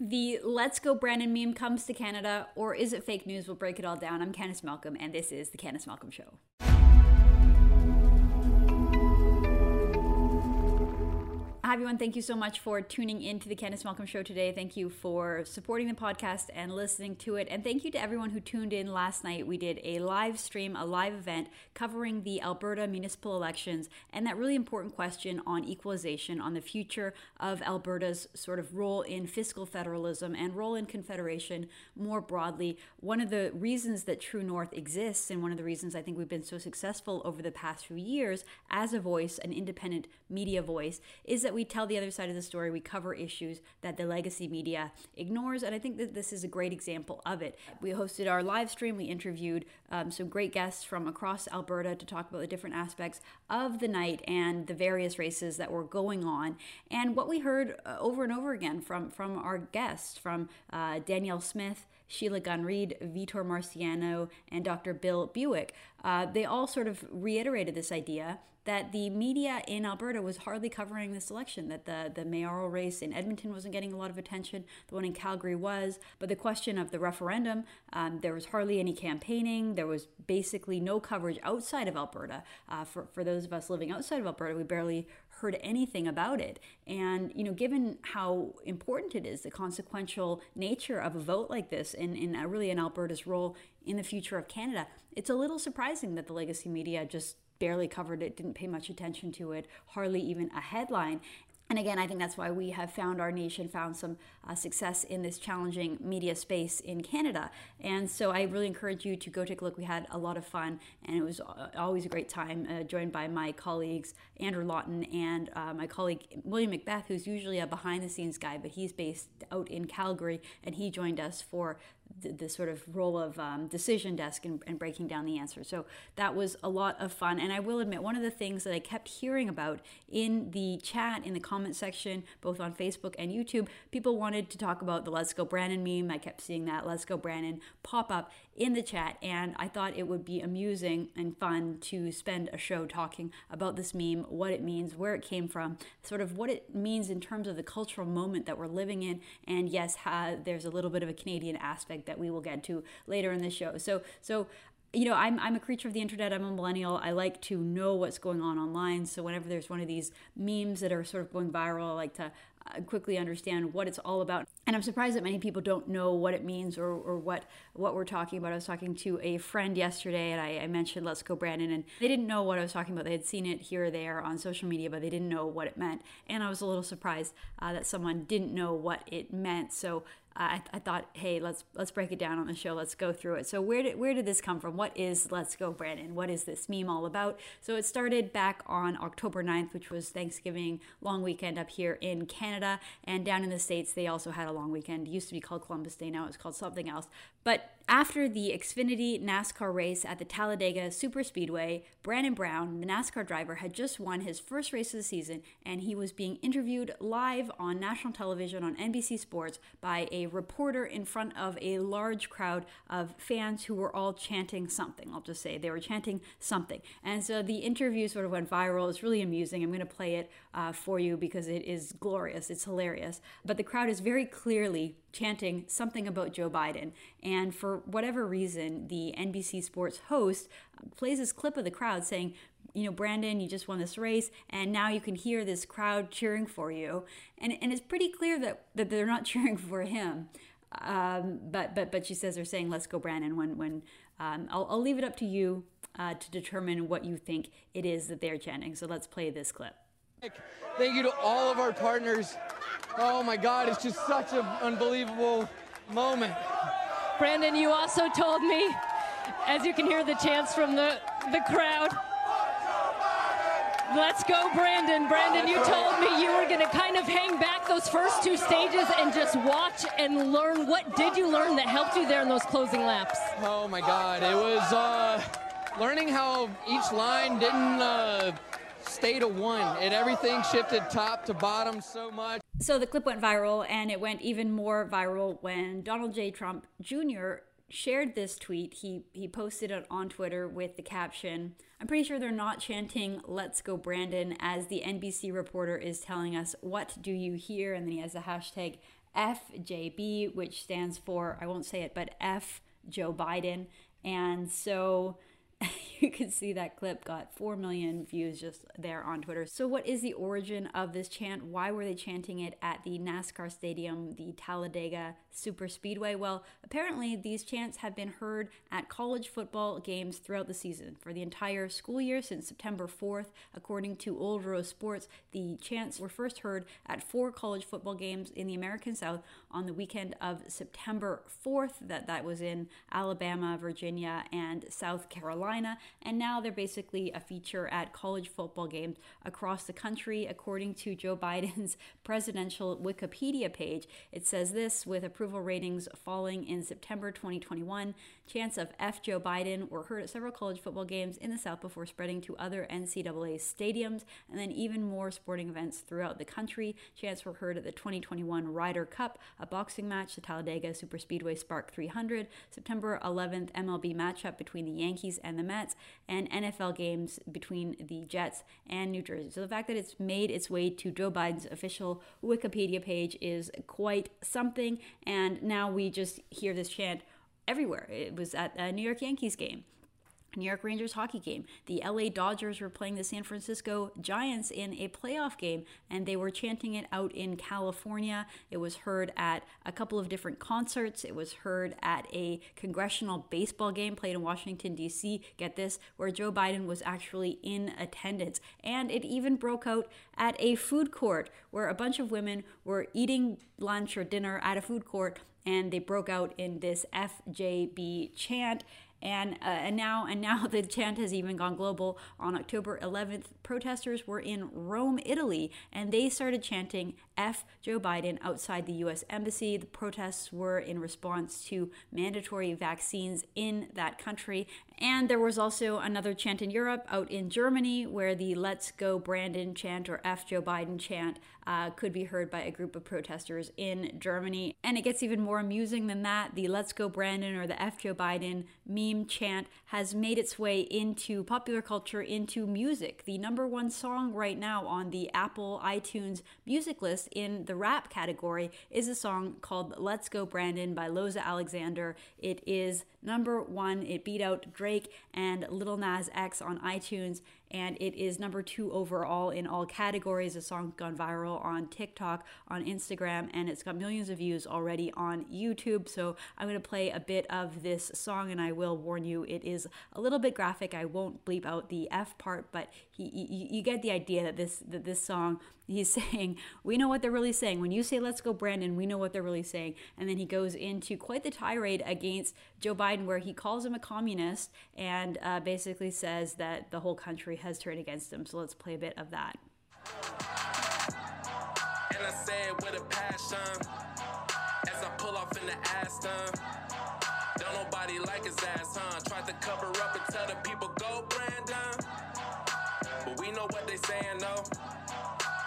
the Let's Go Brandon meme comes to Canada, or is it fake news? We'll break it all down. I'm Candice Malcolm, and this is The Candice Malcolm Show. Everyone. Thank you so much for tuning in to the Candice Malcolm Show today. Thank you for supporting the podcast and listening to it. And thank you to everyone who tuned in last night. We did a live stream, a live event covering the Alberta municipal elections and that really important question on equalization, on the future of Alberta's sort of role in fiscal federalism and role in confederation more broadly. One of the reasons that True North exists, and one of the reasons I think we've been so successful over the past few years as a voice, an independent media voice, is that we we tell the other side of the story. We cover issues that the legacy media ignores, and I think that this is a great example of it. We hosted our live stream. We interviewed um, some great guests from across Alberta to talk about the different aspects of the night and the various races that were going on. And what we heard uh, over and over again from from our guests, from uh, Danielle Smith. Sheila Gunn Reid, Vitor Marciano, and Dr. Bill Buick, uh, they all sort of reiterated this idea that the media in Alberta was hardly covering this election, that the, the mayoral race in Edmonton wasn't getting a lot of attention, the one in Calgary was. But the question of the referendum, um, there was hardly any campaigning, there was basically no coverage outside of Alberta. Uh, for, for those of us living outside of Alberta, we barely heard anything about it. And, you know, given how important it is, the consequential nature of a vote like this, and, and really in Alberta's role in the future of Canada, it's a little surprising that the legacy media just barely covered it, didn't pay much attention to it, hardly even a headline. And again, I think that's why we have found our nation found some uh, success in this challenging media space in Canada. And so I really encourage you to go take a look. We had a lot of fun, and it was always a great time, uh, joined by my colleagues Andrew Lawton and uh, my colleague William McBeth, who's usually a behind the scenes guy, but he's based out in Calgary, and he joined us for the, sort of role of um, decision desk and, and, breaking down the answer. So that was a lot of fun. And I will admit, one of the things that I kept hearing about in the chat, in the comment section, both on Facebook and YouTube, people wanted to talk about the Let's Go Brandon meme. I kept seeing that Let's Go Brandon pop up in the chat. And I thought it would be amusing and fun to spend a show talking about this meme, what it means, where it came from, sort of what it means in terms of the cultural moment that we're living in. And yes, there's a little bit of a Canadian aspect that we will get to later in the show. So, so you know, I'm, I'm a creature of the internet. I'm a millennial. I like to know what's going on online. So whenever there's one of these memes that are sort of going viral, I like to uh, quickly understand what it's all about. And I'm surprised that many people don't know what it means or, or what what we're talking about. I was talking to a friend yesterday, and I, I, mentioned "Let's Go Brandon," and they didn't know what I was talking about. They had seen it here or there on social media, but they didn't know what it meant. And I was a little surprised uh, that someone didn't know what it meant. So I, I, thought, hey, let's let's break it down on the show. Let's go through it. So where did where did this come from? What is Let's Go Brandon? What is this meme all about? So it started back on October 9th, which was Thanksgiving long weekend up here in Canada, and down in the states they also had a long weekend. It used to be called Columbus Day, now it's called something else. But after the Xfinity NASCAR race at the Talladega Superspeedway, Brandon Brown, the NASCAR driver, had just won his first race of the season, and he was being interviewed live on national television on NBC Sports by a reporter in front of a large crowd of fans who were all chanting something. I'll just say they were chanting something. And so the interview sort of went viral. It's really amusing. I'm going to play it uh, for you because it is glorious. It's hilarious. But the crowd is very clearly chanting something about Joe Biden. And for whatever reason, the NBC Sports host plays this clip of the crowd saying, you know, Brandon, you just won this race, and now you can hear this crowd cheering for you. And, and it's pretty clear that, that they're not cheering for him. Um, but, but, but she says they're saying, let's go, Brandon, when, when um, I'll, I'll leave it up to you uh, to determine what you think it is that they're chanting. So let's play this clip. Thank you to all of our partners. Oh my God, it's just such an unbelievable moment. Brandon, you also told me, as you can hear the chants from the, the crowd, Let's go, Brandon. Brandon, you told me you were going to kind of hang back those first two stages and just watch and learn. What did you learn that helped you there in those closing laps? Oh, my God. It was uh, learning how each line didn't uh, stay to one. and everything shifted top to bottom so much. So the clip went viral, and it went even more viral when Donald J. Trump Jr. shared this tweet. He he posted it on Twitter with the caption, I'm pretty sure they're not chanting Let's Go Brandon as the NBC reporter is telling us, What do you hear? And then he has the hashtag FJB, which stands for, I won't say it, but F Joe Biden. And so you can see that clip got 4 million views just there on Twitter. So, what is the origin of this chant? Why were they chanting it at the NASCAR stadium, the Talladega Super Speedway? Well, apparently, these chants have been heard at college football games throughout the season. For the entire school year since September 4th, according to Old Row Sports, the chants were first heard at four college football games in the American South on the weekend of September 4th. That, that was in Alabama, Virginia, and South Carolina and now they're basically a feature at college football games across the country. According to Joe Biden's presidential Wikipedia page, it says this with approval ratings falling in September 2021, chants of F. Joe Biden were heard at several college football games in the South before spreading to other NCAA stadiums and then even more sporting events throughout the country. Chants were heard at the 2021 Ryder Cup, a boxing match, the Talladega Superspeedway Spark 300, September 11th MLB matchup between the Yankees and the Mets, and NFL games between the Jets and New Jersey. So the fact that it's made its way to Joe Biden's official Wikipedia page is quite something. And now we just hear this chant everywhere. It was at a New York Yankees game. New York Rangers hockey game. The LA Dodgers were playing the San Francisco Giants in a playoff game, and they were chanting it out in California. It was heard at a couple of different concerts. It was heard at a congressional baseball game played in Washington, D.C. Get this, where Joe Biden was actually in attendance. And it even broke out at a food court where a bunch of women were eating lunch or dinner at a food court and they broke out in this FJB chant and uh, and now and now the chant has even gone global. On October 11th, protesters were in Rome, Italy, and they started chanting F Joe Biden outside the U.S. embassy. The protests were in response to mandatory vaccines in that country, and there was also another chant in Europe, out in Germany, where the Let's Go Brandon chant or F Joe Biden chant uh, could be heard by a group of protesters in Germany. And it gets even more amusing than that. The Let's Go Brandon or the F Joe Biden meme chant has made its way into popular culture, into music. The number one song right now on the Apple iTunes music list in the rap category is a song called Let's Go Brandon by Loza Alexander. It is number one. It beat out Drake and Little Nas X on iTunes and it is number two overall in all categories. The song's gone viral on TikTok, on Instagram, and it's got millions of views already on YouTube. So I'm to play a bit of this song, and I will warn you, it is a little bit graphic. I won't bleep out the F part, but he, you, you get the idea that this that this song he's saying we know what they're really saying when you say let's go brandon we know what they're really saying and then he goes into quite the tirade against joe biden where he calls him a communist and uh, basically says that the whole country has turned against him. So let's play a bit of that. And I say it with a passion as I pull off in the Aston. Don't nobody like his ass, huh? Tried to cover up and tell the people go Brandon. But we know what they saying, though.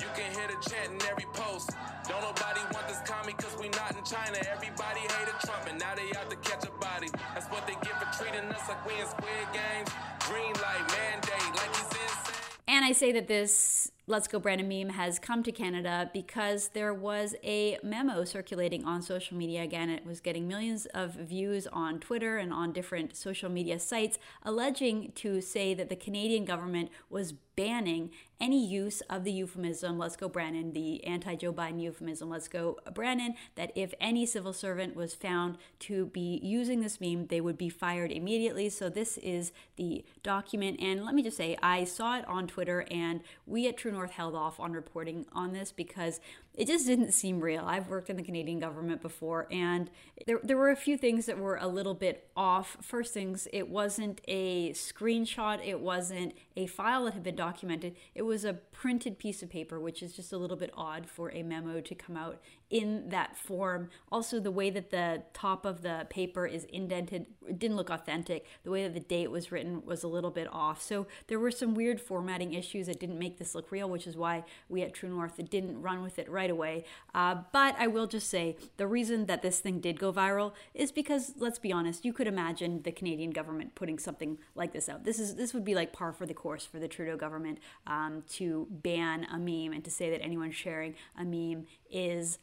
You can hear the chant in every post. Don't nobody want this commie cause we not in China. Everybody hated Trump and now they out to catch a body. That's what they get for treating us like we in Squid Games. Green light, mandate, like he's insane. And I say that this Let's Go Brandon meme has come to Canada because there was a memo circulating on social media. Again, it was getting millions of views on Twitter and on different social media sites, alleging to say that the Canadian government was banning any use of the euphemism, let's go Brandon, the anti Joe Biden euphemism, let's go Brandon, that if any civil servant was found to be using this meme, they would be fired immediately. So this is the document. And let me just say, I saw it on Twitter, and we at True North held off on reporting on this because it just didn't seem real. I've worked in the Canadian government before, and there, there were a few things that were a little bit off. First things, it wasn't a screenshot, it wasn't a file that had been documented, it was a printed piece of paper, which is just a little bit odd for a memo to come out in that form. Also, the way that the top of the paper is indented didn't look authentic. The way that the date was written was a little bit off. So there were some weird formatting issues that didn't make this look real, which is why we at True North didn't run with it right away. Uh, but I will just say the reason that this thing did go viral is because, let's be honest, you could imagine the Canadian government putting something like this out. This is this would be like par for the course for the Trudeau government um, to ban a meme and to say that anyone sharing a meme is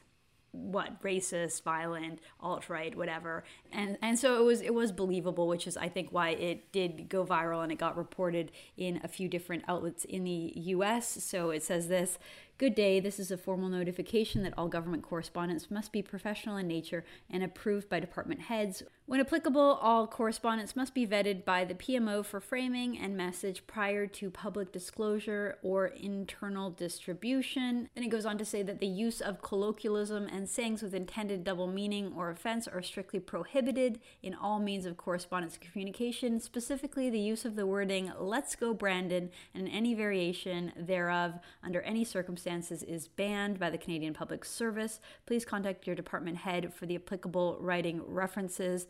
what racist, violent, alt right, whatever, and and so it was it was believable, which is I think why it did go viral and it got reported in a few different outlets in the U.S. So it says this. Good day. This is a formal notification that all government correspondence must be professional in nature and approved by department heads. When applicable, all correspondence must be vetted by the PMO for framing and message prior to public disclosure or internal distribution. Then it goes on to say that the use of colloquialism and sayings with intended double meaning or offense are strictly prohibited in all means of correspondence communication, specifically the use of the wording, let's go Brandon, and any variation thereof under any circumstance circumstances is banned by the Canadian Public Service. Please contact your department head for the applicable writing references.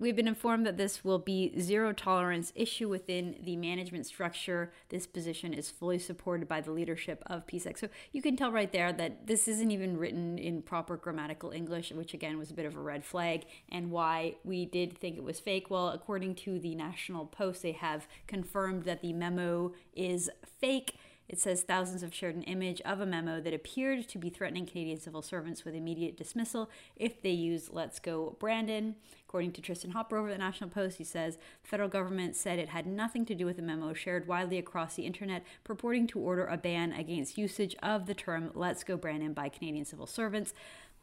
We've been informed that this will be zero tolerance issue within the management structure. This position is fully supported by the leadership of PSAC. So you can tell right there that this isn't even written in proper grammatical English, which again was a bit of a red flag. And why we did think it was fake? Well, according to the National Post, they have confirmed that the memo is fake. It says thousands have shared an image of a memo that appeared to be threatening Canadian civil servants with immediate dismissal if they use Let's Go Brandon. According to Tristan Hopper over the National Post, he says the federal government said it had nothing to do with the memo shared widely across the internet purporting to order a ban against usage of the term Let's Go Brandon by Canadian civil servants.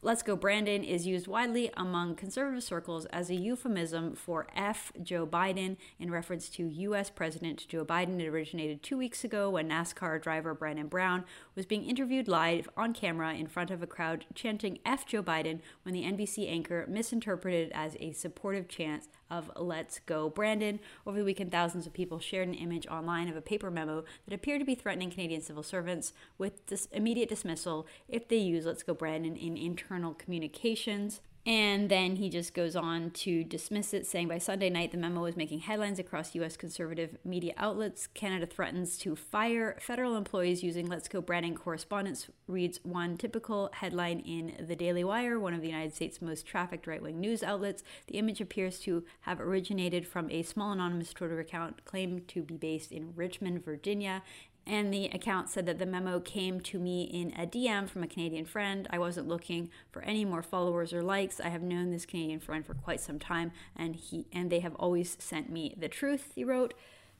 Let's Go Brandon is used widely among conservative circles as a euphemism for F. Joe Biden in reference to U.S. President Joe Biden. It originated two weeks ago when NASCAR driver Brandon Brown was being interviewed live on camera in front of a crowd chanting F. Joe Biden when the NBC anchor misinterpreted it as a supportive chant of Let's Go Brandon. Over the weekend, thousands of people shared an image online of a paper memo that appeared to be threatening Canadian civil servants with dis- immediate dismissal if they use Let's Go Brandon in internal communications. And then he just goes on to dismiss it, saying by Sunday night, the memo was making headlines across U.S. conservative media outlets. Canada threatens to fire federal employees using Let's Go branding correspondence, reads one typical headline in The Daily Wire, one of the United States' most trafficked right wing news outlets. The image appears to have originated from a small anonymous Twitter account claimed to be based in Richmond, Virginia, and the account said that the memo came to me in a DM from a Canadian friend. I wasn't looking for any more followers or likes. I have known this Canadian friend for quite some time, and he and they have always sent me the truth. He wrote.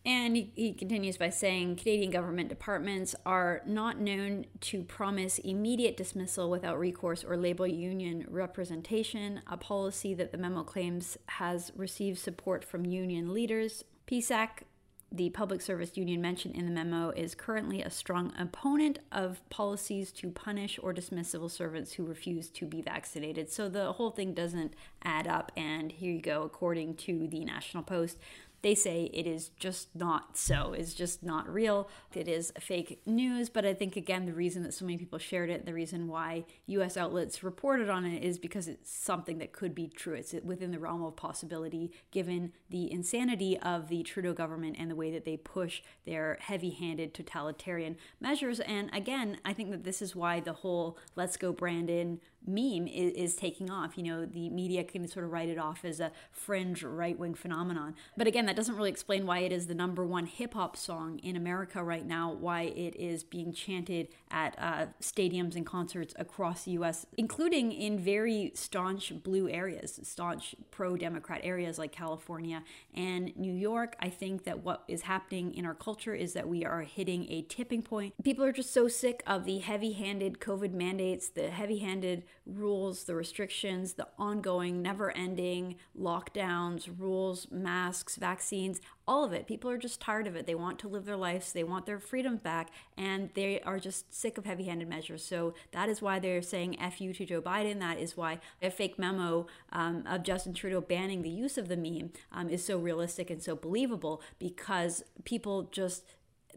And he, he, continues by saying Canadian government departments are not known to promise immediate dismissal without recourse or label union representation, a policy that the memo claims has received support from union leaders. PSAC the Public Service Union mentioned in the memo is currently a strong opponent of policies to punish or dismiss civil servants who refuse to be vaccinated. So the whole thing doesn't add up. And here you go, according to the National Post. They say it is just not so. It's just not real. It is fake news. But I think, again, the reason that so many people shared it, the reason why US outlets reported on it is because it's something that could be true. It's within the realm of possibility given the insanity of the Trudeau government and the way that they push their heavy handed totalitarian measures. And again, I think that this is why the whole let's go Brandon meme is, is, taking off. You know, the media can sort of write it off as a fringe right wing phenomenon. But again, that doesn't really explain why it is the number one hip hop song in America right now, why it is being chanted at uh, stadiums and concerts across the US, including in very staunch blue areas, staunch pro Democrat areas like California and New York. I think that what is happening in our culture is that we are hitting a tipping point. People are just so sick of the heavy handed COVID mandates, the heavy handed rules, the restrictions, the ongoing, never ending lockdowns, rules, masks, vaccines, all of it. People are just tired of it. They want to live their lives, they want their freedom back, and they are just sick of heavy handed measures. So that is why they're saying F you to Joe Biden. That is why a fake memo um, of Justin Trudeau banning the use of the meme um, is so realistic and so believable because people just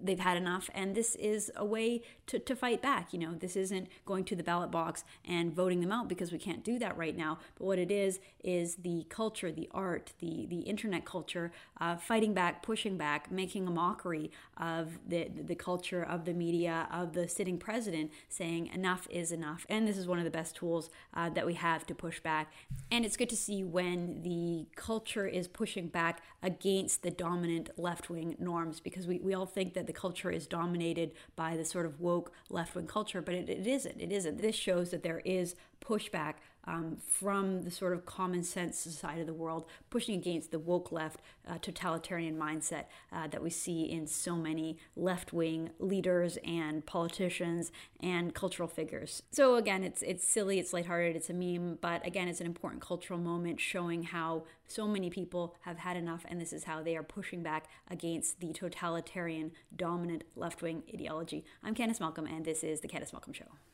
they've had enough and this is a way to, to fight back. You know this isn't going to the ballot box and voting them out because we can't do that right now. But what it is is the culture the art the the internet culture uh, fighting back pushing back making a mockery of the the culture of the media of the sitting president saying enough is enough. And this is one of the best tools uh, that we have to push back. And it's good to see when the culture is pushing back against the dominant left-wing norms because we, we all think that that the culture is dominated by the sort of woke left wing culture, but it, it isn't. It isn't. This shows that there is pushback um, from the sort of common sense side of the world, pushing against the woke left uh, totalitarian mindset uh, that we see in so many left wing leaders and politicians and cultural figures. So again, it's it's silly, it's lighthearted, it's a meme, but again, it's an important cultural moment showing how so many people have had enough, and this is how they are pushing back against the totalitarian, dominant left wing ideology. I'm Candice Malcolm, and this is the Candice Malcolm Show.